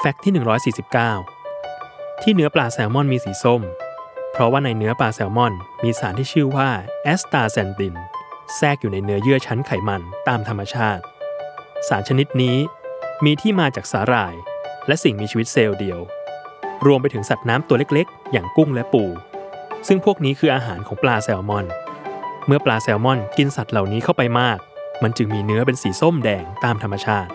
Fact ที่ 149 ที่เนื้อปลาแซลมอนมีสีส้ม เพราะว่าในเนื้อปลาแซลมอน มีสารที่ชื่อว่าแอสตาแซนตินแทรกอยู่ในเนื้อเยื่อชั้นไขมันตามธรรมชาติ สารชนิดนี้มีที่มาจากสาหร่าย และสิ่งมีชีวิตเซลล์เดียว รวมไปถึงสัตว์น้ำตัวเล็กๆ อย่างกุ้งและปู ซึ่งพวกนี้คืออาหารของปลาแซลมอน เมื่อปลาแซลมอนกินสัตว์เหล่านี้เข้าไปมาก มันจึงมีเนื้อเป็นสีส้มแดงตามธรรมชาติ